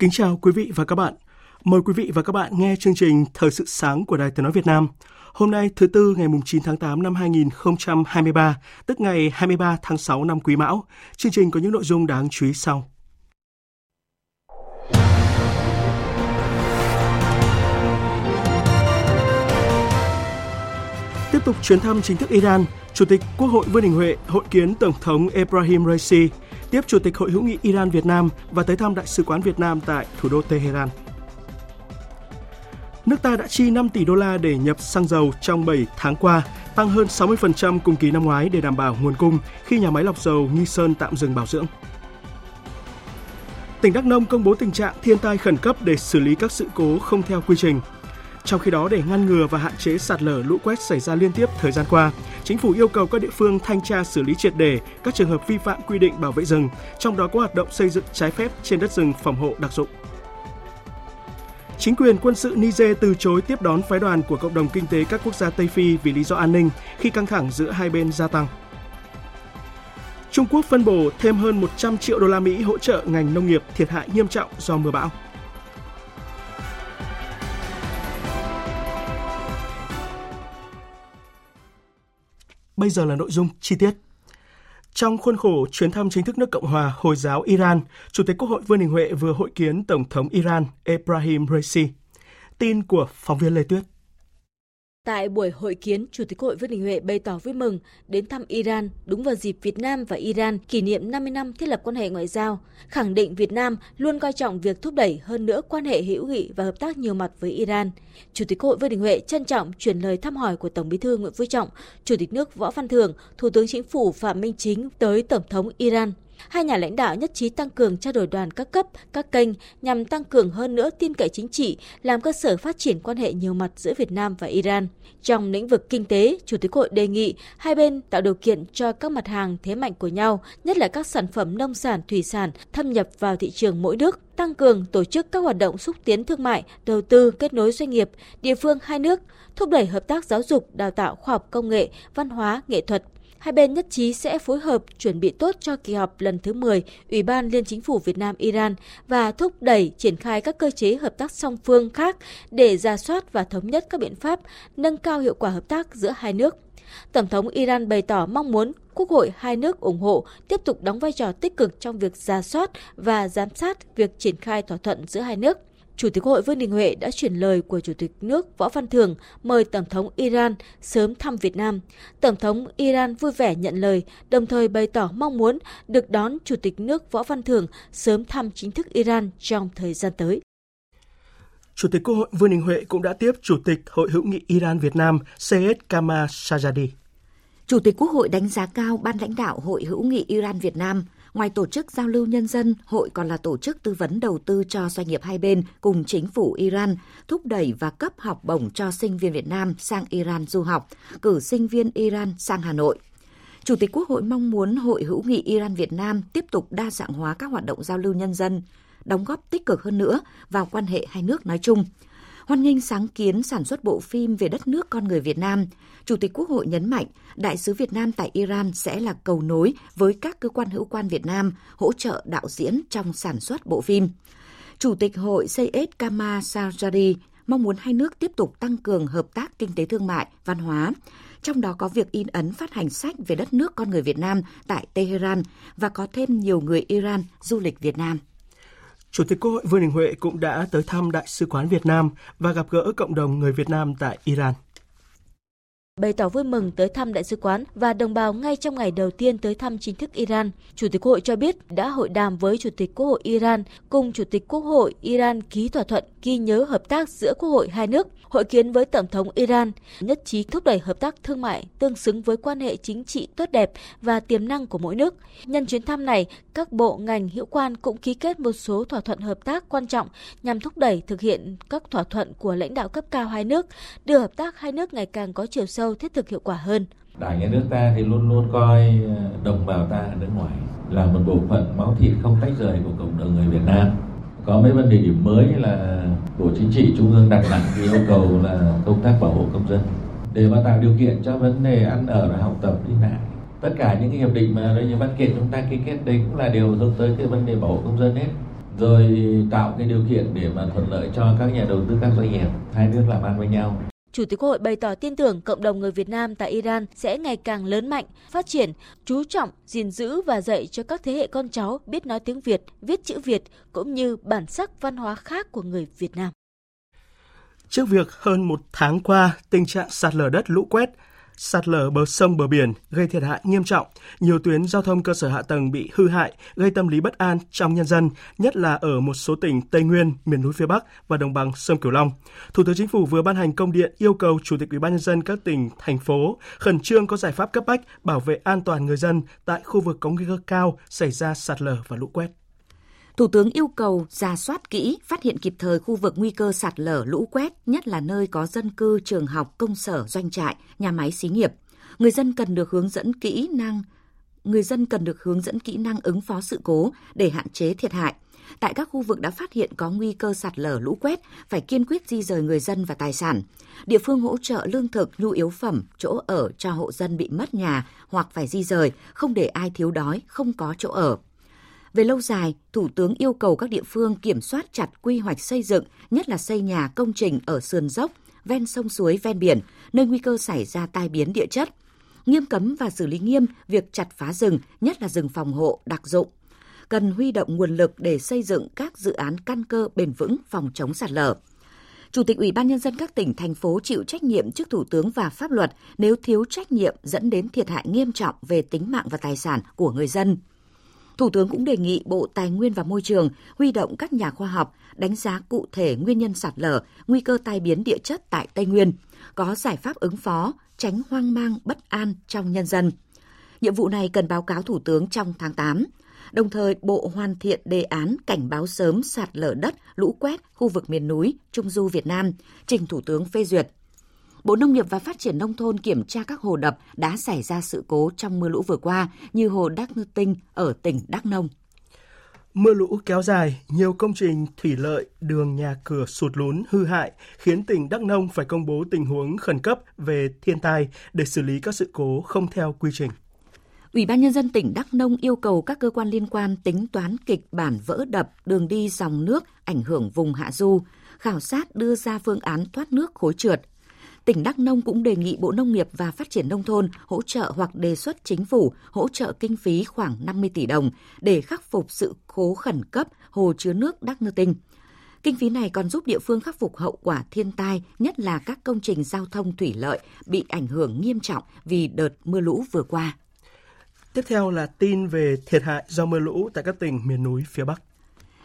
Kính chào quý vị và các bạn. Mời quý vị và các bạn nghe chương trình Thời sự sáng của Đài Tiếng Nói Việt Nam. Hôm nay thứ Tư ngày 9 tháng 8 năm 2023, tức ngày 23 tháng 6 năm Quý Mão. Chương trình có những nội dung đáng chú ý sau. Tiếp tục chuyến thăm chính thức Iran, Chủ tịch Quốc hội Vương Đình Huệ hội kiến Tổng thống Ebrahim Raisi, tiếp Chủ tịch Hội hữu nghị Iran Việt Nam và tới thăm Đại sứ quán Việt Nam tại thủ đô Tehran. Nước ta đã chi 5 tỷ đô la để nhập xăng dầu trong 7 tháng qua, tăng hơn 60% cùng kỳ năm ngoái để đảm bảo nguồn cung khi nhà máy lọc dầu Nghi Sơn tạm dừng bảo dưỡng. Tỉnh Đắk Nông công bố tình trạng thiên tai khẩn cấp để xử lý các sự cố không theo quy trình. Trong khi đó, để ngăn ngừa và hạn chế sạt lở lũ quét xảy ra liên tiếp thời gian qua, chính phủ yêu cầu các địa phương thanh tra xử lý triệt đề các trường hợp vi phạm quy định bảo vệ rừng, trong đó có hoạt động xây dựng trái phép trên đất rừng phòng hộ đặc dụng. Chính quyền quân sự Niger từ chối tiếp đón phái đoàn của cộng đồng kinh tế các quốc gia Tây Phi vì lý do an ninh khi căng thẳng giữa hai bên gia tăng. Trung Quốc phân bổ thêm hơn 100 triệu đô la Mỹ hỗ trợ ngành nông nghiệp thiệt hại nghiêm trọng do mưa bão. Bây giờ là nội dung chi tiết. Trong khuôn khổ chuyến thăm chính thức nước Cộng hòa Hồi giáo Iran, Chủ tịch Quốc hội Vương Đình Huệ vừa hội kiến Tổng thống Iran Ebrahim Raisi. Tin của phóng viên Lê Tuyết. Tại buổi hội kiến, Chủ tịch Hội Vương Đình Huệ bày tỏ vui mừng đến thăm Iran đúng vào dịp Việt Nam và Iran kỷ niệm 50 năm thiết lập quan hệ ngoại giao, khẳng định Việt Nam luôn coi trọng việc thúc đẩy hơn nữa quan hệ hữu nghị và hợp tác nhiều mặt với Iran. Chủ tịch Hội Vương Đình Huệ trân trọng chuyển lời thăm hỏi của Tổng Bí thư Nguyễn Phú Trọng, Chủ tịch nước Võ Văn Thưởng, Thủ tướng Chính phủ Phạm Minh Chính tới Tổng thống Iran. Hai nhà lãnh đạo nhất trí tăng cường trao đổi đoàn các cấp, các kênh nhằm tăng cường hơn nữa tin cậy chính trị, làm cơ sở phát triển quan hệ nhiều mặt giữa Việt Nam và Iran. Trong lĩnh vực kinh tế, Chủ tịch Hội đề nghị hai bên tạo điều kiện cho các mặt hàng thế mạnh của nhau, nhất là các sản phẩm nông sản, thủy sản thâm nhập vào thị trường mỗi nước, tăng cường tổ chức các hoạt động xúc tiến thương mại, đầu tư, kết nối doanh nghiệp, địa phương hai nước, thúc đẩy hợp tác giáo dục, đào tạo, khoa học công nghệ, văn hóa, nghệ thuật, hai bên nhất trí sẽ phối hợp chuẩn bị tốt cho kỳ họp lần thứ 10 Ủy ban Liên Chính phủ Việt Nam Iran và thúc đẩy triển khai các cơ chế hợp tác song phương khác để ra soát và thống nhất các biện pháp nâng cao hiệu quả hợp tác giữa hai nước. Tổng thống Iran bày tỏ mong muốn Quốc hội hai nước ủng hộ tiếp tục đóng vai trò tích cực trong việc ra soát và giám sát việc triển khai thỏa thuận giữa hai nước. Chủ tịch Hội Vương Đình Huệ đã chuyển lời của Chủ tịch nước Võ Văn Thưởng mời Tổng thống Iran sớm thăm Việt Nam. Tổng thống Iran vui vẻ nhận lời, đồng thời bày tỏ mong muốn được đón Chủ tịch nước Võ Văn Thưởng sớm thăm chính thức Iran trong thời gian tới. Chủ tịch Quốc hội Vương Đình Huệ cũng đã tiếp Chủ tịch Hội hữu nghị Iran Việt Nam Seyed Kama Sajadi. Chủ tịch Quốc hội đánh giá cao ban lãnh đạo Hội hữu nghị Iran Việt Nam – Ngoài tổ chức giao lưu nhân dân, hội còn là tổ chức tư vấn đầu tư cho doanh nghiệp hai bên cùng chính phủ Iran, thúc đẩy và cấp học bổng cho sinh viên Việt Nam sang Iran du học, cử sinh viên Iran sang Hà Nội. Chủ tịch Quốc hội mong muốn Hội hữu nghị Iran Việt Nam tiếp tục đa dạng hóa các hoạt động giao lưu nhân dân, đóng góp tích cực hơn nữa vào quan hệ hai nước nói chung – Hoan nghênh sáng kiến sản xuất bộ phim về đất nước con người Việt Nam, Chủ tịch Quốc hội nhấn mạnh Đại sứ Việt Nam tại Iran sẽ là cầu nối với các cơ quan hữu quan Việt Nam hỗ trợ đạo diễn trong sản xuất bộ phim. Chủ tịch Hội Seyed Kama Sajari mong muốn hai nước tiếp tục tăng cường hợp tác kinh tế thương mại, văn hóa, trong đó có việc in ấn phát hành sách về đất nước con người Việt Nam tại Tehran và có thêm nhiều người Iran du lịch Việt Nam. Chủ tịch Quốc hội Vương Đình Huệ cũng đã tới thăm Đại sứ quán Việt Nam và gặp gỡ cộng đồng người Việt Nam tại Iran bày tỏ vui mừng tới thăm đại sứ quán và đồng bào ngay trong ngày đầu tiên tới thăm chính thức Iran. Chủ tịch Quốc hội cho biết đã hội đàm với Chủ tịch Quốc hội Iran cùng Chủ tịch Quốc hội Iran ký thỏa thuận ghi nhớ hợp tác giữa Quốc hội hai nước, hội kiến với Tổng thống Iran, nhất trí thúc đẩy hợp tác thương mại tương xứng với quan hệ chính trị tốt đẹp và tiềm năng của mỗi nước. Nhân chuyến thăm này, các bộ ngành hữu quan cũng ký kết một số thỏa thuận hợp tác quan trọng nhằm thúc đẩy thực hiện các thỏa thuận của lãnh đạo cấp cao hai nước, đưa hợp tác hai nước ngày càng có chiều sâu thiết thực hiệu quả hơn. Đảng nhà nước ta thì luôn luôn coi ờ, đồng bào ta ở nước ngoài là một bộ phận máu thịt không tách rời của cộng đồng người Việt Nam. Có mấy vấn đề điểm mới là Bộ Chính trị Trung ương đặt nặng yêu cầu là công tác bảo hộ công dân để mà tạo điều kiện cho vấn đề ăn ở và học tập đi lại. Tất cả những cái hiệp định mà đây như văn kiện chúng ta ký kết đấy cũng là điều hướng tới cái vấn đề bảo hộ công dân hết rồi tạo cái điều kiện để mà thuận lợi cho các nhà đầu tư, các doanh nghiệp, hai nước làm ăn với nhau Chủ tịch Quốc hội bày tỏ tin tưởng cộng đồng người Việt Nam tại Iran sẽ ngày càng lớn mạnh, phát triển, chú trọng, gìn giữ và dạy cho các thế hệ con cháu biết nói tiếng Việt, viết chữ Việt cũng như bản sắc văn hóa khác của người Việt Nam. Trước việc hơn một tháng qua, tình trạng sạt lở đất lũ quét sạt lở bờ sông bờ biển gây thiệt hại nghiêm trọng, nhiều tuyến giao thông cơ sở hạ tầng bị hư hại, gây tâm lý bất an trong nhân dân, nhất là ở một số tỉnh Tây Nguyên, miền núi phía Bắc và đồng bằng sông Cửu Long. Thủ tướng Chính phủ vừa ban hành công điện yêu cầu Chủ tịch Ủy ban nhân dân các tỉnh, thành phố khẩn trương có giải pháp cấp bách bảo vệ an toàn người dân tại khu vực có nguy cơ cao xảy ra sạt lở và lũ quét. Thủ tướng yêu cầu ra soát kỹ, phát hiện kịp thời khu vực nguy cơ sạt lở lũ quét, nhất là nơi có dân cư, trường học, công sở, doanh trại, nhà máy xí nghiệp. Người dân cần được hướng dẫn kỹ năng người dân cần được hướng dẫn kỹ năng ứng phó sự cố để hạn chế thiệt hại. Tại các khu vực đã phát hiện có nguy cơ sạt lở lũ quét, phải kiên quyết di rời người dân và tài sản. Địa phương hỗ trợ lương thực, nhu yếu phẩm, chỗ ở cho hộ dân bị mất nhà hoặc phải di rời, không để ai thiếu đói, không có chỗ ở. Về lâu dài, Thủ tướng yêu cầu các địa phương kiểm soát chặt quy hoạch xây dựng, nhất là xây nhà công trình ở sườn dốc, ven sông suối, ven biển, nơi nguy cơ xảy ra tai biến địa chất. Nghiêm cấm và xử lý nghiêm việc chặt phá rừng, nhất là rừng phòng hộ, đặc dụng. Cần huy động nguồn lực để xây dựng các dự án căn cơ bền vững phòng chống sạt lở. Chủ tịch Ủy ban Nhân dân các tỉnh, thành phố chịu trách nhiệm trước Thủ tướng và pháp luật nếu thiếu trách nhiệm dẫn đến thiệt hại nghiêm trọng về tính mạng và tài sản của người dân. Thủ tướng cũng đề nghị Bộ Tài nguyên và Môi trường huy động các nhà khoa học đánh giá cụ thể nguyên nhân sạt lở, nguy cơ tai biến địa chất tại Tây Nguyên, có giải pháp ứng phó, tránh hoang mang bất an trong nhân dân. Nhiệm vụ này cần báo cáo Thủ tướng trong tháng 8. Đồng thời, Bộ hoàn thiện đề án cảnh báo sớm sạt lở đất, lũ quét khu vực miền núi, Trung Du Việt Nam, trình Thủ tướng phê duyệt Bộ Nông nghiệp và Phát triển Nông thôn kiểm tra các hồ đập đã xảy ra sự cố trong mưa lũ vừa qua như hồ Đắc Nư Tinh ở tỉnh Đắk Nông. Mưa lũ kéo dài, nhiều công trình thủy lợi, đường nhà cửa sụt lún hư hại, khiến tỉnh Đắk Nông phải công bố tình huống khẩn cấp về thiên tai để xử lý các sự cố không theo quy trình. Ủy ban Nhân dân tỉnh Đắk Nông yêu cầu các cơ quan liên quan tính toán kịch bản vỡ đập, đường đi dòng nước ảnh hưởng vùng hạ du, khảo sát đưa ra phương án thoát nước khối trượt, tỉnh Đắk Nông cũng đề nghị Bộ Nông nghiệp và Phát triển Nông thôn hỗ trợ hoặc đề xuất chính phủ hỗ trợ kinh phí khoảng 50 tỷ đồng để khắc phục sự cố khẩn cấp hồ chứa nước Đắk Nơ Tinh. Kinh phí này còn giúp địa phương khắc phục hậu quả thiên tai, nhất là các công trình giao thông thủy lợi bị ảnh hưởng nghiêm trọng vì đợt mưa lũ vừa qua. Tiếp theo là tin về thiệt hại do mưa lũ tại các tỉnh miền núi phía Bắc.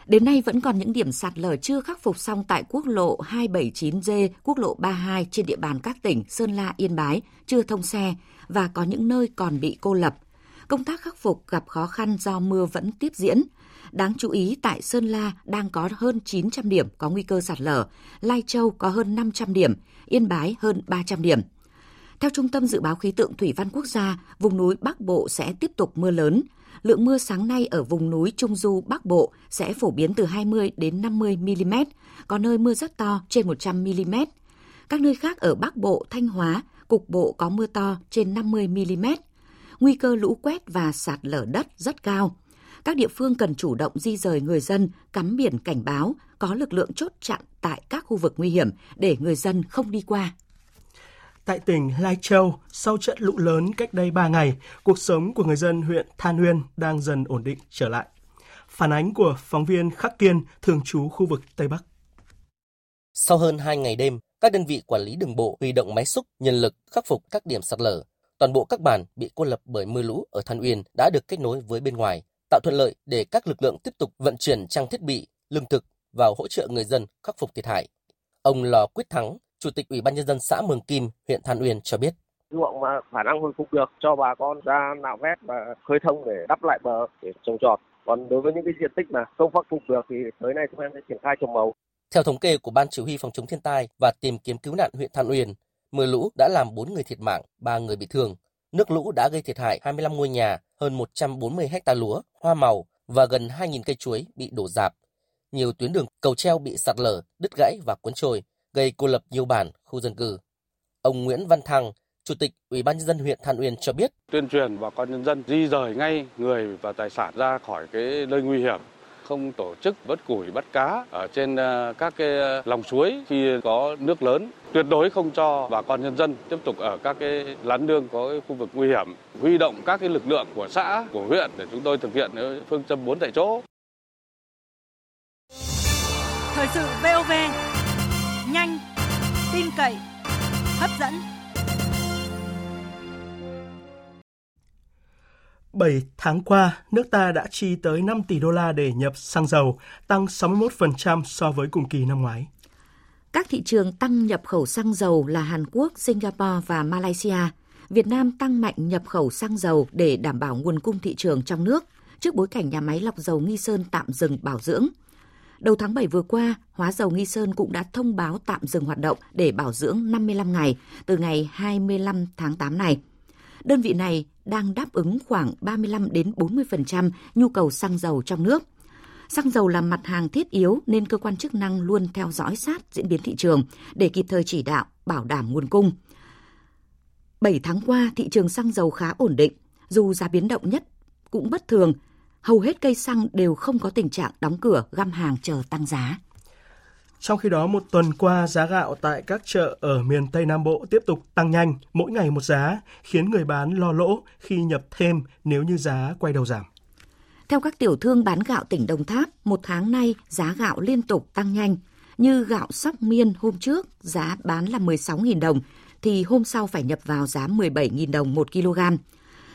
Đến nay vẫn còn những điểm sạt lở chưa khắc phục xong tại quốc lộ 279D, quốc lộ 32 trên địa bàn các tỉnh Sơn La, Yên Bái chưa thông xe và có những nơi còn bị cô lập. Công tác khắc phục gặp khó khăn do mưa vẫn tiếp diễn. Đáng chú ý tại Sơn La đang có hơn 900 điểm có nguy cơ sạt lở, Lai Châu có hơn 500 điểm, Yên Bái hơn 300 điểm. Theo Trung tâm Dự báo Khí tượng Thủy văn Quốc gia, vùng núi Bắc Bộ sẽ tiếp tục mưa lớn, lượng mưa sáng nay ở vùng núi Trung Du Bắc Bộ sẽ phổ biến từ 20 đến 50 mm, có nơi mưa rất to trên 100 mm. Các nơi khác ở Bắc Bộ, Thanh Hóa, cục bộ có mưa to trên 50 mm. Nguy cơ lũ quét và sạt lở đất rất cao. Các địa phương cần chủ động di rời người dân, cắm biển cảnh báo, có lực lượng chốt chặn tại các khu vực nguy hiểm để người dân không đi qua. Tại tỉnh Lai Châu, sau trận lũ lớn cách đây 3 ngày, cuộc sống của người dân huyện Than Uyên đang dần ổn định trở lại. Phản ánh của phóng viên Khắc Kiên, thường trú khu vực Tây Bắc. Sau hơn 2 ngày đêm, các đơn vị quản lý đường bộ huy động máy xúc, nhân lực khắc phục các điểm sạt lở. Toàn bộ các bản bị cô lập bởi mưa lũ ở Than Uyên đã được kết nối với bên ngoài, tạo thuận lợi để các lực lượng tiếp tục vận chuyển trang thiết bị, lương thực vào hỗ trợ người dân khắc phục thiệt hại. Ông Lò Quyết Thắng, Chủ tịch Ủy ban nhân dân xã Mường Kim, huyện Than Uyên cho biết ruộng mà khả năng hồi phục được cho bà con ra nạo vét và khơi thông để đắp lại bờ để trồng trọt. Còn đối với những cái diện tích mà không khắc phục được thì tới nay chúng em sẽ triển khai trồng màu. Theo thống kê của Ban Chỉ huy Phòng chống thiên tai và tìm kiếm cứu nạn huyện Than Uyên, mưa lũ đã làm 4 người thiệt mạng, 3 người bị thương. Nước lũ đã gây thiệt hại 25 ngôi nhà, hơn 140 hecta lúa, hoa màu và gần 2.000 cây chuối bị đổ rạp. Nhiều tuyến đường cầu treo bị sạt lở, đứt gãy và cuốn trôi, gây cô lập nhiều bản, khu dân cư. Ông Nguyễn Văn Thăng, Chủ tịch Ủy ban nhân dân huyện Than Uyên cho biết, tuyên truyền bà con nhân dân di rời ngay người và tài sản ra khỏi cái nơi nguy hiểm, không tổ chức vớt củi bắt cá ở trên ờ, các cái lòng suối khi có nước lớn, tuyệt đối không cho bà con nhân dân tiếp tục ở các cái lán nương có cái khu vực nguy hiểm, huy động các cái lực lượng của xã, của huyện để chúng tôi thực hiện phương châm 4 tại chỗ. Thời sự VOV nhanh, tin cậy, hấp dẫn. 7 tháng qua, nước ta đã chi tới 5 tỷ đô la để nhập xăng dầu, tăng 61% so với cùng kỳ năm ngoái. Các thị trường tăng nhập khẩu xăng dầu là Hàn Quốc, Singapore và Malaysia. Việt Nam tăng mạnh nhập khẩu xăng dầu để đảm bảo nguồn cung thị trường trong nước trước bối cảnh nhà máy lọc dầu Nghi Sơn tạm dừng bảo dưỡng. Đầu tháng 7 vừa qua, Hóa dầu Nghi Sơn cũng đã thông báo tạm dừng hoạt động để bảo dưỡng 55 ngày từ ngày 25 tháng 8 này. Đơn vị này đang đáp ứng khoảng 35 đến 40% nhu cầu xăng dầu trong nước. Xăng dầu là mặt hàng thiết yếu nên cơ quan chức năng luôn theo dõi sát diễn biến thị trường để kịp thời chỉ đạo, bảo đảm nguồn cung. 7 tháng qua, thị trường xăng dầu khá ổn định, dù giá biến động nhất cũng bất thường, hầu hết cây xăng đều không có tình trạng đóng cửa găm hàng chờ tăng giá. Trong khi đó, một tuần qua, giá gạo tại các chợ ở miền Tây Nam Bộ tiếp tục tăng nhanh, mỗi ngày một giá, khiến người bán lo lỗ khi nhập thêm nếu như giá quay đầu giảm. Theo các tiểu thương bán gạo tỉnh Đồng Tháp, một tháng nay giá gạo liên tục tăng nhanh. Như gạo sóc miên hôm trước giá bán là 16.000 đồng, thì hôm sau phải nhập vào giá 17.000 đồng một kg.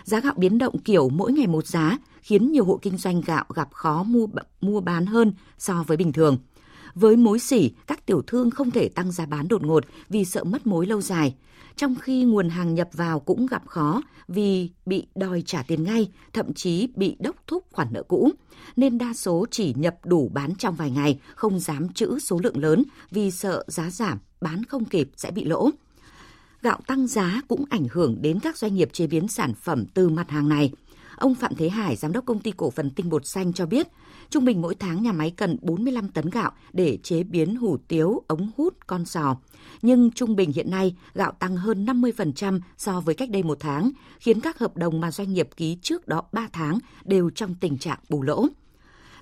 Giá gạo biến động kiểu mỗi ngày một giá khiến nhiều hộ kinh doanh gạo gặp khó mua mua bán hơn so với bình thường. Với mối xỉ, các tiểu thương không thể tăng giá bán đột ngột vì sợ mất mối lâu dài. Trong khi nguồn hàng nhập vào cũng gặp khó vì bị đòi trả tiền ngay, thậm chí bị đốc thúc khoản nợ cũ. Nên đa số chỉ nhập đủ bán trong vài ngày, không dám trữ số lượng lớn vì sợ giá giảm, bán không kịp sẽ bị lỗ. Gạo tăng giá cũng ảnh hưởng đến các doanh nghiệp chế biến sản phẩm từ mặt hàng này. Ông Phạm Thế Hải, giám đốc công ty cổ phần tinh bột xanh cho biết, Trung bình mỗi tháng nhà máy cần 45 tấn gạo để chế biến hủ tiếu, ống hút, con sò. Nhưng trung bình hiện nay gạo tăng hơn 50% so với cách đây một tháng, khiến các hợp đồng mà doanh nghiệp ký trước đó 3 tháng đều trong tình trạng bù lỗ.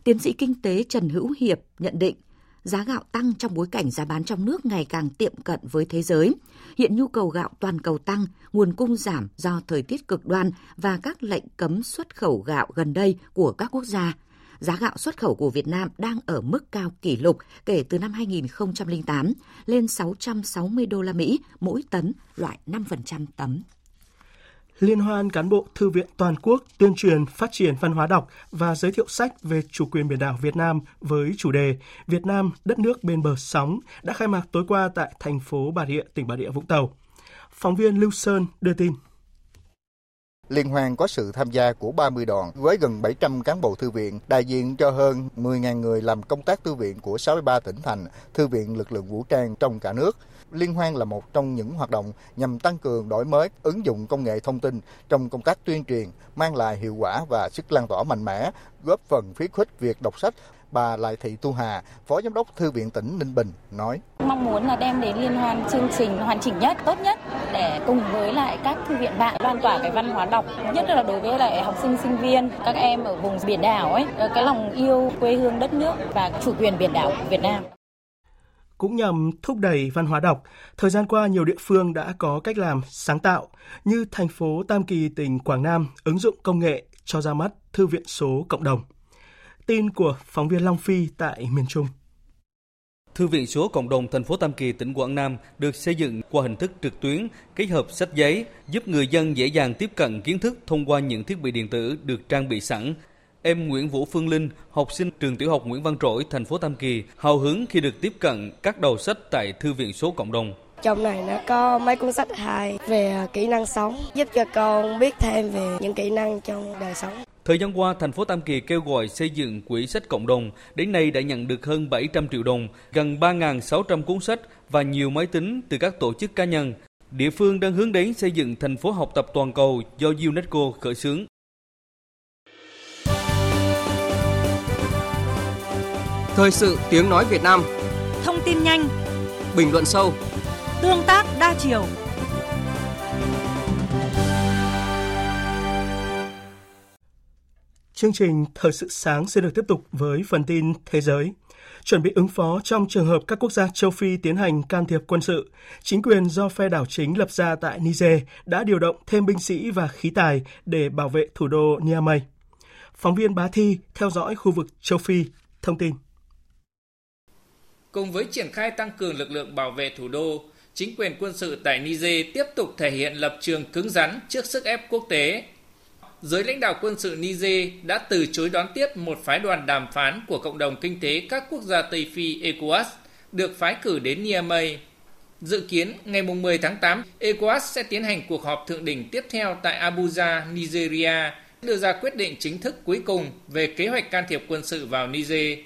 Tiến sĩ kinh tế Trần Hữu Hiệp nhận định, giá gạo tăng trong bối cảnh giá bán trong nước ngày càng tiệm cận với thế giới. Hiện nhu cầu gạo toàn cầu tăng, nguồn cung giảm do thời tiết cực đoan và các lệnh cấm xuất khẩu gạo gần đây của các quốc gia – giá gạo xuất khẩu của Việt Nam đang ở mức cao kỷ lục kể từ năm 2008 lên 660 đô la Mỹ mỗi tấn loại 5% tấm. Liên hoan cán bộ thư viện toàn quốc tuyên truyền phát triển văn hóa đọc và giới thiệu sách về chủ quyền biển đảo Việt Nam với chủ đề Việt Nam đất nước bên bờ sóng đã khai mạc tối qua tại thành phố Bà Rịa, tỉnh Bà Rịa Vũng Tàu. Phóng viên Lưu Sơn đưa tin. Liên hoan có sự tham gia của 30 đoàn với gần 700 cán bộ thư viện, đại diện cho hơn 10.000 người làm công tác thư viện của 63 tỉnh thành, thư viện lực lượng vũ trang trong cả nước. Liên hoan là một trong những hoạt động nhằm tăng cường đổi mới, ứng dụng công nghệ thông tin trong công tác tuyên truyền, mang lại hiệu quả và sức lan tỏa mạnh mẽ, góp phần khuyến khích việc đọc sách bà Lại Thị Tu Hà, Phó Giám đốc Thư viện tỉnh Ninh Bình nói. Mong muốn là đem đến liên hoan chương trình hoàn chỉnh nhất, tốt nhất để cùng với lại các thư viện bạn lan tỏa cái văn hóa đọc, nhất là đối với lại học sinh sinh viên, các em ở vùng biển đảo ấy, cái lòng yêu quê hương đất nước và chủ quyền biển đảo của Việt Nam cũng nhằm thúc đẩy văn hóa đọc, thời gian qua nhiều địa phương đã có cách làm sáng tạo như thành phố Tam Kỳ tỉnh Quảng Nam ứng dụng công nghệ cho ra mắt thư viện số cộng đồng. Tin của phóng viên Long Phi tại miền Trung. Thư viện số cộng đồng thành phố Tam Kỳ, tỉnh Quảng Nam được xây dựng qua hình thức trực tuyến, kết hợp sách giấy, giúp người dân dễ dàng tiếp cận kiến thức thông qua những thiết bị điện tử được trang bị sẵn. Em Nguyễn Vũ Phương Linh, học sinh trường tiểu học Nguyễn Văn Trỗi, thành phố Tam Kỳ, hào hứng khi được tiếp cận các đầu sách tại Thư viện số cộng đồng. Trong này nó có mấy cuốn sách hay về kỹ năng sống, giúp cho con biết thêm về những kỹ năng trong đời sống. Thời gian qua, thành phố Tam Kỳ kêu gọi xây dựng quỹ sách cộng đồng, đến nay đã nhận được hơn 700 triệu đồng, gần 3.600 cuốn sách và nhiều máy tính từ các tổ chức cá nhân. Địa phương đang hướng đến xây dựng thành phố học tập toàn cầu do UNESCO khởi xướng. Thời sự tiếng nói Việt Nam Thông tin nhanh Bình luận sâu Tương tác đa chiều Chương trình Thời sự sáng sẽ được tiếp tục với phần tin thế giới. Chuẩn bị ứng phó trong trường hợp các quốc gia châu Phi tiến hành can thiệp quân sự, chính quyền do phe đảo chính lập ra tại Niger đã điều động thêm binh sĩ và khí tài để bảo vệ thủ đô Niamey. Phóng viên Bá Thi theo dõi khu vực châu Phi, thông tin. Cùng với triển khai tăng cường lực lượng bảo vệ thủ đô, chính quyền quân sự tại Niger tiếp tục thể hiện lập trường cứng rắn trước sức ép quốc tế giới lãnh đạo quân sự Niger đã từ chối đón tiếp một phái đoàn đàm phán của Cộng đồng Kinh tế các quốc gia Tây Phi ECOWAS được phái cử đến Niamey. Dự kiến ngày 10 tháng 8, ECOWAS sẽ tiến hành cuộc họp thượng đỉnh tiếp theo tại Abuja, Nigeria, đưa ra quyết định chính thức cuối cùng về kế hoạch can thiệp quân sự vào Niger.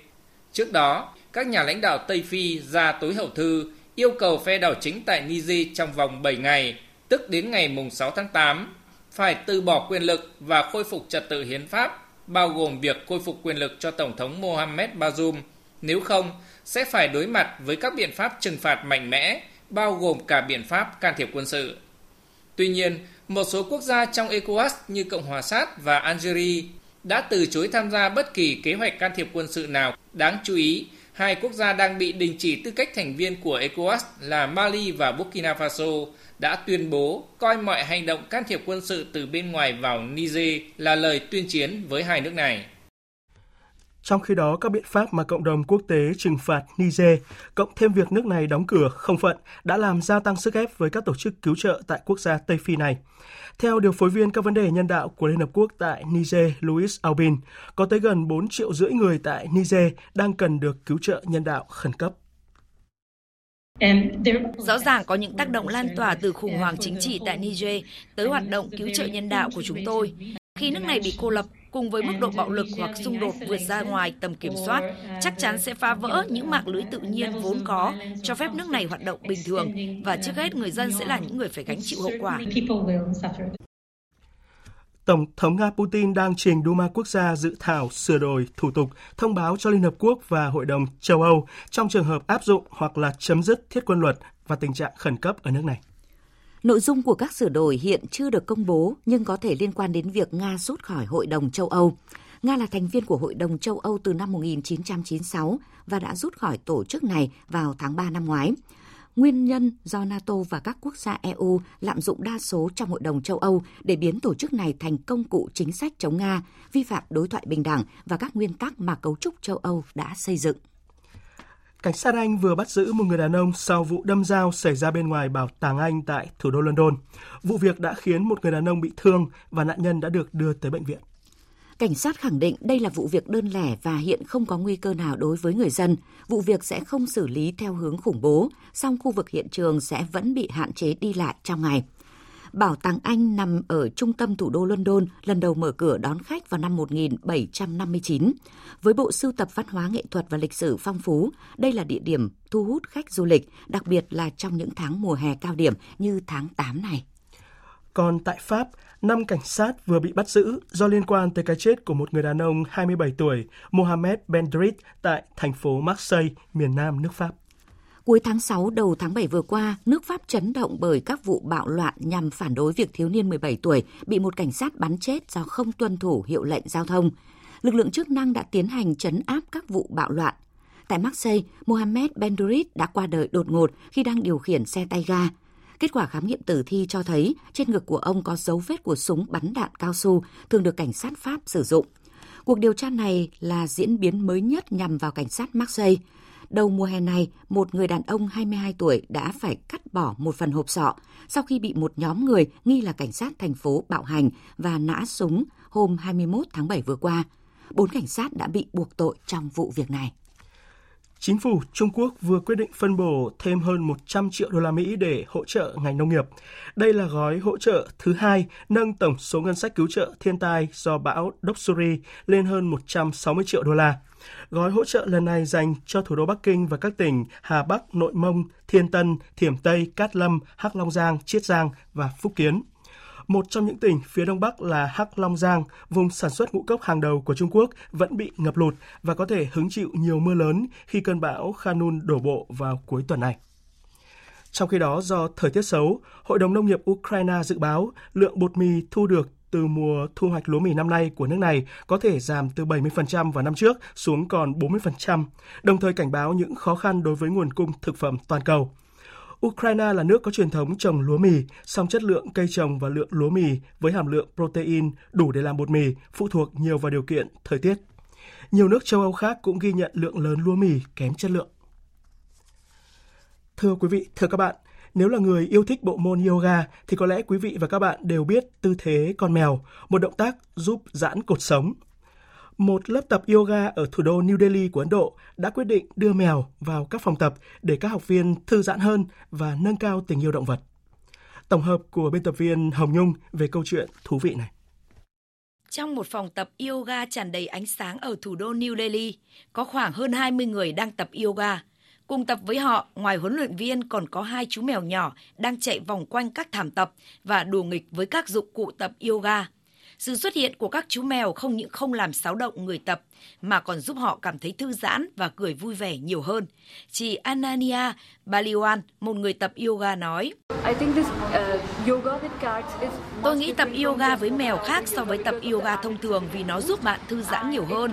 Trước đó, các nhà lãnh đạo Tây Phi ra tối hậu thư yêu cầu phe đảo chính tại Niger trong vòng 7 ngày, tức đến ngày 6 tháng 8, phải từ bỏ quyền lực và khôi phục trật tự hiến pháp, bao gồm việc khôi phục quyền lực cho Tổng thống Mohamed Bazoum. Nếu không, sẽ phải đối mặt với các biện pháp trừng phạt mạnh mẽ, bao gồm cả biện pháp can thiệp quân sự. Tuy nhiên, một số quốc gia trong ECOWAS như Cộng hòa Sát và Algeria đã từ chối tham gia bất kỳ kế hoạch can thiệp quân sự nào. Đáng chú ý, hai quốc gia đang bị đình chỉ tư cách thành viên của ECOWAS là Mali và Burkina Faso đã tuyên bố coi mọi hành động can thiệp quân sự từ bên ngoài vào Niger là lời tuyên chiến với hai nước này. Trong khi đó, các biện pháp mà cộng đồng quốc tế trừng phạt Niger, cộng thêm việc nước này đóng cửa không phận, đã làm gia tăng sức ép với các tổ chức cứu trợ tại quốc gia Tây Phi này. Theo điều phối viên các vấn đề nhân đạo của Liên Hợp Quốc tại Niger, Louis Albin, có tới gần 4 triệu rưỡi người tại Niger đang cần được cứu trợ nhân đạo khẩn cấp. Rõ ràng có những tác động lan tỏa từ khủng hoảng chính trị tại Niger tới hoạt động cứu trợ nhân đạo của chúng tôi. Khi nước này bị cô lập, cùng với mức độ bạo lực hoặc xung đột vượt ra ngoài tầm kiểm soát, chắc chắn sẽ phá vỡ những mạng lưới tự nhiên vốn có, cho phép nước này hoạt động bình thường, và trước hết người dân sẽ là những người phải gánh chịu hậu quả. Tổng thống Nga Putin đang trình Duma quốc gia dự thảo sửa đổi thủ tục thông báo cho Liên Hợp Quốc và Hội đồng châu Âu trong trường hợp áp dụng hoặc là chấm dứt thiết quân luật và tình trạng khẩn cấp ở nước này. Nội dung của các sửa đổi hiện chưa được công bố nhưng có thể liên quan đến việc Nga rút khỏi Hội đồng châu Âu. Nga là thành viên của Hội đồng châu Âu từ năm 1996 và đã rút khỏi tổ chức này vào tháng 3 năm ngoái. Nguyên nhân do NATO và các quốc gia EU lạm dụng đa số trong Hội đồng châu Âu để biến tổ chức này thành công cụ chính sách chống Nga, vi phạm đối thoại bình đẳng và các nguyên tắc mà cấu trúc châu Âu đã xây dựng. Cảnh sát Anh vừa bắt giữ một người đàn ông sau vụ đâm dao xảy ra bên ngoài bảo tàng Anh tại thủ đô London. Vụ việc đã khiến một người đàn ông bị thương và nạn nhân đã được đưa tới bệnh viện. Cảnh sát khẳng định đây là vụ việc đơn lẻ và hiện không có nguy cơ nào đối với người dân. Vụ việc sẽ không xử lý theo hướng khủng bố, song khu vực hiện trường sẽ vẫn bị hạn chế đi lại trong ngày. Bảo tàng Anh nằm ở trung tâm thủ đô London, lần đầu mở cửa đón khách vào năm 1759. Với bộ sưu tập văn hóa nghệ thuật và lịch sử phong phú, đây là địa điểm thu hút khách du lịch, đặc biệt là trong những tháng mùa hè cao điểm như tháng 8 này. Còn tại Pháp, năm cảnh sát vừa bị bắt giữ do liên quan tới cái chết của một người đàn ông 27 tuổi, Mohamed Bendrit tại thành phố Marseille, miền nam nước Pháp. Cuối tháng 6 đầu tháng 7 vừa qua, nước Pháp chấn động bởi các vụ bạo loạn nhằm phản đối việc thiếu niên 17 tuổi bị một cảnh sát bắn chết do không tuân thủ hiệu lệnh giao thông. Lực lượng chức năng đã tiến hành chấn áp các vụ bạo loạn. Tại Marseille, Mohamed Bendrit đã qua đời đột ngột khi đang điều khiển xe tay ga. Kết quả khám nghiệm tử thi cho thấy trên ngực của ông có dấu vết của súng bắn đạn cao su thường được cảnh sát Pháp sử dụng. Cuộc điều tra này là diễn biến mới nhất nhằm vào cảnh sát Marseille. Đầu mùa hè này, một người đàn ông 22 tuổi đã phải cắt bỏ một phần hộp sọ sau khi bị một nhóm người nghi là cảnh sát thành phố bạo hành và nã súng hôm 21 tháng 7 vừa qua. Bốn cảnh sát đã bị buộc tội trong vụ việc này. Chính phủ Trung Quốc vừa quyết định phân bổ thêm hơn 100 triệu đô la Mỹ để hỗ trợ ngành nông nghiệp. Đây là gói hỗ trợ thứ hai nâng tổng số ngân sách cứu trợ thiên tai do bão Doksuri lên hơn 160 triệu đô la. Gói hỗ trợ lần này dành cho thủ đô Bắc Kinh và các tỉnh Hà Bắc, Nội Mông, Thiên Tân, Thiểm Tây, Cát Lâm, Hắc Long Giang, Chiết Giang và Phúc Kiến. Một trong những tỉnh phía đông bắc là Hắc Long Giang, vùng sản xuất ngũ cốc hàng đầu của Trung Quốc vẫn bị ngập lụt và có thể hứng chịu nhiều mưa lớn khi cơn bão Khanun đổ bộ vào cuối tuần này. Trong khi đó, do thời tiết xấu, Hội đồng Nông nghiệp Ukraine dự báo lượng bột mì thu được từ mùa thu hoạch lúa mì năm nay của nước này có thể giảm từ 70% vào năm trước xuống còn 40%, đồng thời cảnh báo những khó khăn đối với nguồn cung thực phẩm toàn cầu. Ukraine là nước có truyền thống trồng lúa mì, song chất lượng cây trồng và lượng lúa mì với hàm lượng protein đủ để làm bột mì phụ thuộc nhiều vào điều kiện thời tiết. Nhiều nước châu Âu khác cũng ghi nhận lượng lớn lúa mì kém chất lượng. Thưa quý vị, thưa các bạn, nếu là người yêu thích bộ môn yoga thì có lẽ quý vị và các bạn đều biết tư thế con mèo, một động tác giúp giãn cột sống. Một lớp tập yoga ở thủ đô New Delhi của Ấn Độ đã quyết định đưa mèo vào các phòng tập để các học viên thư giãn hơn và nâng cao tình yêu động vật. Tổng hợp của biên tập viên Hồng Nhung về câu chuyện thú vị này. Trong một phòng tập yoga tràn đầy ánh sáng ở thủ đô New Delhi, có khoảng hơn 20 người đang tập yoga. Cùng tập với họ, ngoài huấn luyện viên còn có hai chú mèo nhỏ đang chạy vòng quanh các thảm tập và đùa nghịch với các dụng cụ tập yoga. Sự xuất hiện của các chú mèo không những không làm xáo động người tập mà còn giúp họ cảm thấy thư giãn và cười vui vẻ nhiều hơn. Chị Anania Baliwan, một người tập yoga nói: Tôi nghĩ tập yoga với mèo khác so với tập yoga thông thường vì nó giúp bạn thư giãn nhiều hơn.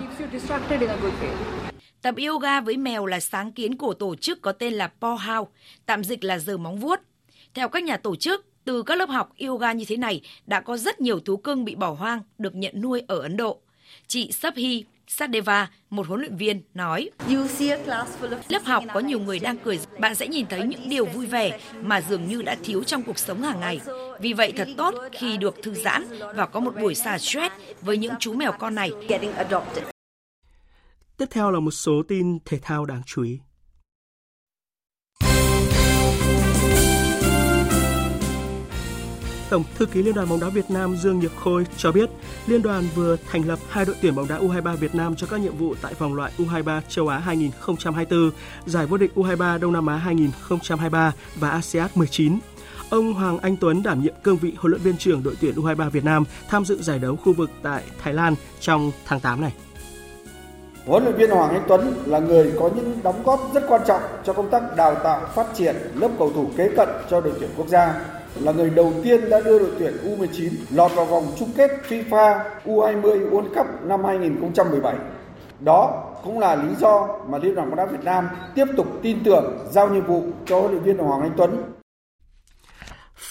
Tập yoga với mèo là sáng kiến của tổ chức có tên là Paw House, tạm dịch là giờ móng vuốt. Theo các nhà tổ chức, từ các lớp học yoga như thế này đã có rất nhiều thú cưng bị bỏ hoang được nhận nuôi ở Ấn Độ. Chị Sabhi Sadeva, một huấn luyện viên, nói Lớp học có nhiều người đang cười, bạn sẽ nhìn thấy những điều vui vẻ mà dường như đã thiếu trong cuộc sống hàng ngày. Vì vậy thật tốt khi được thư giãn và có một buổi xả stress với những chú mèo con này. Tiếp theo là một số tin thể thao đáng chú ý. Tổng thư ký Liên đoàn bóng đá Việt Nam Dương Nhật Khôi cho biết, liên đoàn vừa thành lập hai đội tuyển bóng đá U23 Việt Nam cho các nhiệm vụ tại vòng loại U23 châu Á 2024, giải vô địch U23 Đông Nam Á 2023 và ASEAN 19. Ông Hoàng Anh Tuấn đảm nhiệm cương vị huấn luyện viên trưởng đội tuyển U23 Việt Nam tham dự giải đấu khu vực tại Thái Lan trong tháng 8 này. Huấn luyện viên Hoàng Anh Tuấn là người có những đóng góp rất quan trọng cho công tác đào tạo, phát triển lớp cầu thủ kế cận cho đội tuyển quốc gia là người đầu tiên đã đưa đội tuyển U19 lọt vào vòng chung kết FIFA U20 World Cup năm 2017. Đó cũng là lý do mà Liên đoàn bóng đá Việt Nam tiếp tục tin tưởng giao nhiệm vụ cho huấn luyện viên Hoàng Anh Tuấn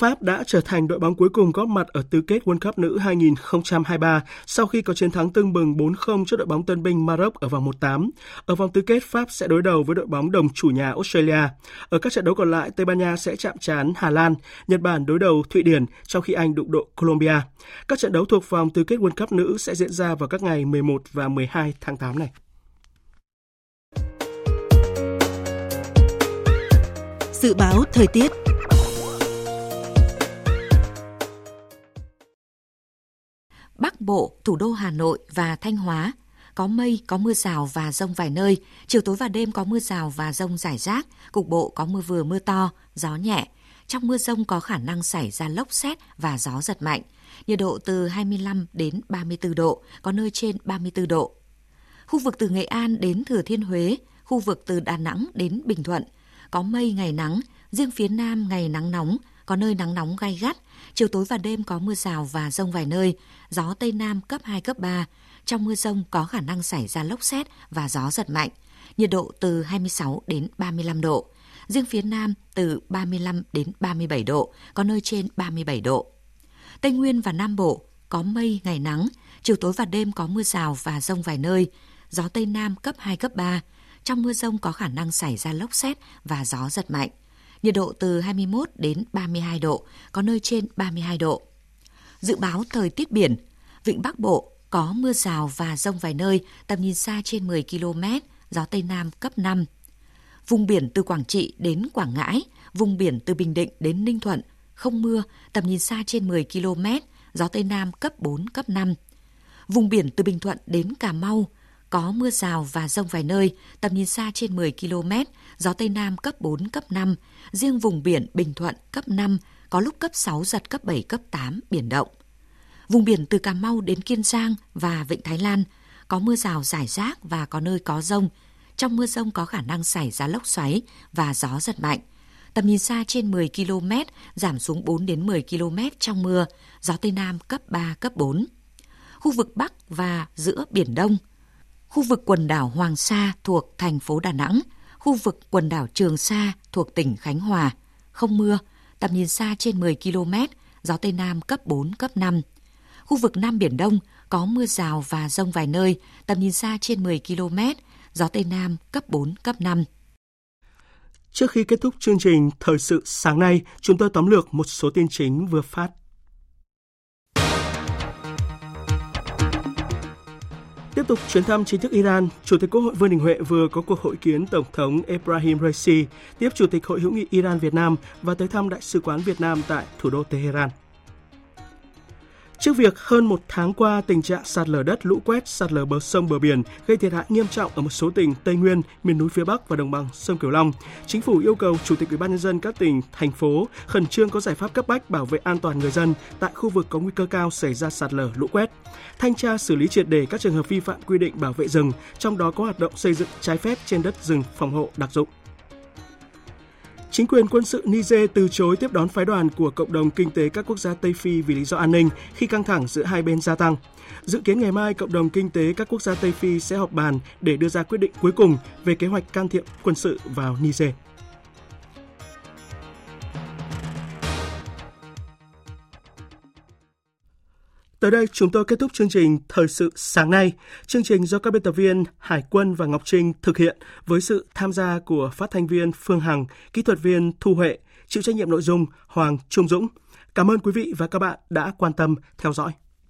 Pháp đã trở thành đội bóng cuối cùng góp mặt ở tứ kết World Cup nữ 2023 sau khi có chiến thắng tưng bừng 4-0 trước đội bóng tân binh Maroc ở vòng 1-8. Ở vòng tứ kết, Pháp sẽ đối đầu với đội bóng đồng chủ nhà Australia. Ở các trận đấu còn lại, Tây Ban Nha sẽ chạm trán Hà Lan, Nhật Bản đối đầu Thụy Điển, trong khi Anh đụng độ Colombia. Các trận đấu thuộc vòng tứ kết World Cup nữ sẽ diễn ra vào các ngày 11 và 12 tháng 8 này. Dự báo thời tiết Bắc Bộ, thủ đô Hà Nội và Thanh Hóa. Có mây, có mưa rào và rông vài nơi, chiều tối và đêm có mưa rào và rông rải rác, cục bộ có mưa vừa mưa to, gió nhẹ. Trong mưa rông có khả năng xảy ra lốc xét và gió giật mạnh, nhiệt độ từ 25 đến 34 độ, có nơi trên 34 độ. Khu vực từ Nghệ An đến Thừa Thiên Huế, khu vực từ Đà Nẵng đến Bình Thuận, có mây ngày nắng, riêng phía Nam ngày nắng nóng, có nơi nắng nóng gai gắt, chiều tối và đêm có mưa rào và rông vài nơi, gió Tây Nam cấp 2, cấp 3. Trong mưa rông có khả năng xảy ra lốc xét và gió giật mạnh, nhiệt độ từ 26 đến 35 độ. Riêng phía Nam từ 35 đến 37 độ, có nơi trên 37 độ. Tây Nguyên và Nam Bộ có mây, ngày nắng, chiều tối và đêm có mưa rào và rông vài nơi, gió Tây Nam cấp 2, cấp 3. Trong mưa rông có khả năng xảy ra lốc xét và gió giật mạnh. Nhiệt độ từ 21 đến 32 độ, có nơi trên 32 độ. Dự báo thời tiết biển, vịnh Bắc Bộ có mưa rào và rông vài nơi, tầm nhìn xa trên 10 km, gió Tây Nam cấp 5. Vùng biển từ Quảng Trị đến Quảng Ngãi, vùng biển từ Bình Định đến Ninh Thuận, không mưa, tầm nhìn xa trên 10 km, gió Tây Nam cấp 4, cấp 5. Vùng biển từ Bình Thuận đến Cà Mau, có mưa rào và rông vài nơi, tầm nhìn xa trên 10 km, gió Tây Nam cấp 4, cấp 5. Riêng vùng biển Bình Thuận cấp 5, có lúc cấp 6, giật cấp 7, cấp 8, biển động. Vùng biển từ Cà Mau đến Kiên Giang và Vịnh Thái Lan có mưa rào rải rác và có nơi có rông. Trong mưa rông có khả năng xảy ra lốc xoáy và gió giật mạnh. Tầm nhìn xa trên 10 km, giảm xuống 4 đến 10 km trong mưa, gió Tây Nam cấp 3, cấp 4. Khu vực Bắc và giữa Biển Đông, khu vực quần đảo Hoàng Sa thuộc thành phố Đà Nẵng, khu vực quần đảo Trường Sa thuộc tỉnh Khánh Hòa, không mưa, tầm nhìn xa trên 10 km, gió Tây Nam cấp 4, cấp 5. Khu vực Nam Biển Đông có mưa rào và rông vài nơi, tầm nhìn xa trên 10 km, gió Tây Nam cấp 4, cấp 5. Trước khi kết thúc chương trình Thời sự sáng nay, chúng tôi tóm lược một số tin chính vừa phát. Tục chuyến thăm chính thức Iran, Chủ tịch Quốc hội Vương Đình Huệ vừa có cuộc hội kiến Tổng thống Ebrahim Raisi, tiếp Chủ tịch Hội hữu nghị Iran Việt Nam và tới thăm Đại sứ quán Việt Nam tại thủ đô Tehran. Trước việc hơn một tháng qua tình trạng sạt lở đất, lũ quét, sạt lở bờ sông bờ biển gây thiệt hại nghiêm trọng ở một số tỉnh Tây Nguyên, miền núi phía Bắc và đồng bằng sông Cửu Long, chính phủ yêu cầu chủ tịch Ủy ban nhân dân các tỉnh, thành phố khẩn trương có giải pháp cấp bách bảo vệ an toàn người dân tại khu vực có nguy cơ cao xảy ra sạt lở, lũ quét, thanh tra xử lý triệt đề các trường hợp vi phạm quy định bảo vệ rừng, trong đó có hoạt động xây dựng trái phép trên đất rừng phòng hộ đặc dụng. Chính quyền quân sự Niger từ chối tiếp đón phái đoàn của cộng đồng kinh tế các quốc gia Tây Phi vì lý do an ninh khi căng thẳng giữa hai bên gia tăng. Dự kiến ngày mai, cộng đồng kinh tế các quốc gia Tây Phi sẽ họp bàn để đưa ra quyết định cuối cùng về kế hoạch can thiệp quân sự vào Niger. Tới đây chúng tôi kết thúc chương trình Thời sự sáng nay. Chương trình do các biên tập viên Hải Quân và Ngọc Trinh thực hiện với sự tham gia của phát thanh viên Phương Hằng, kỹ thuật viên Thu Huệ, chịu trách nhiệm nội dung Hoàng Trung Dũng. Cảm ơn quý vị và các bạn đã quan tâm theo dõi.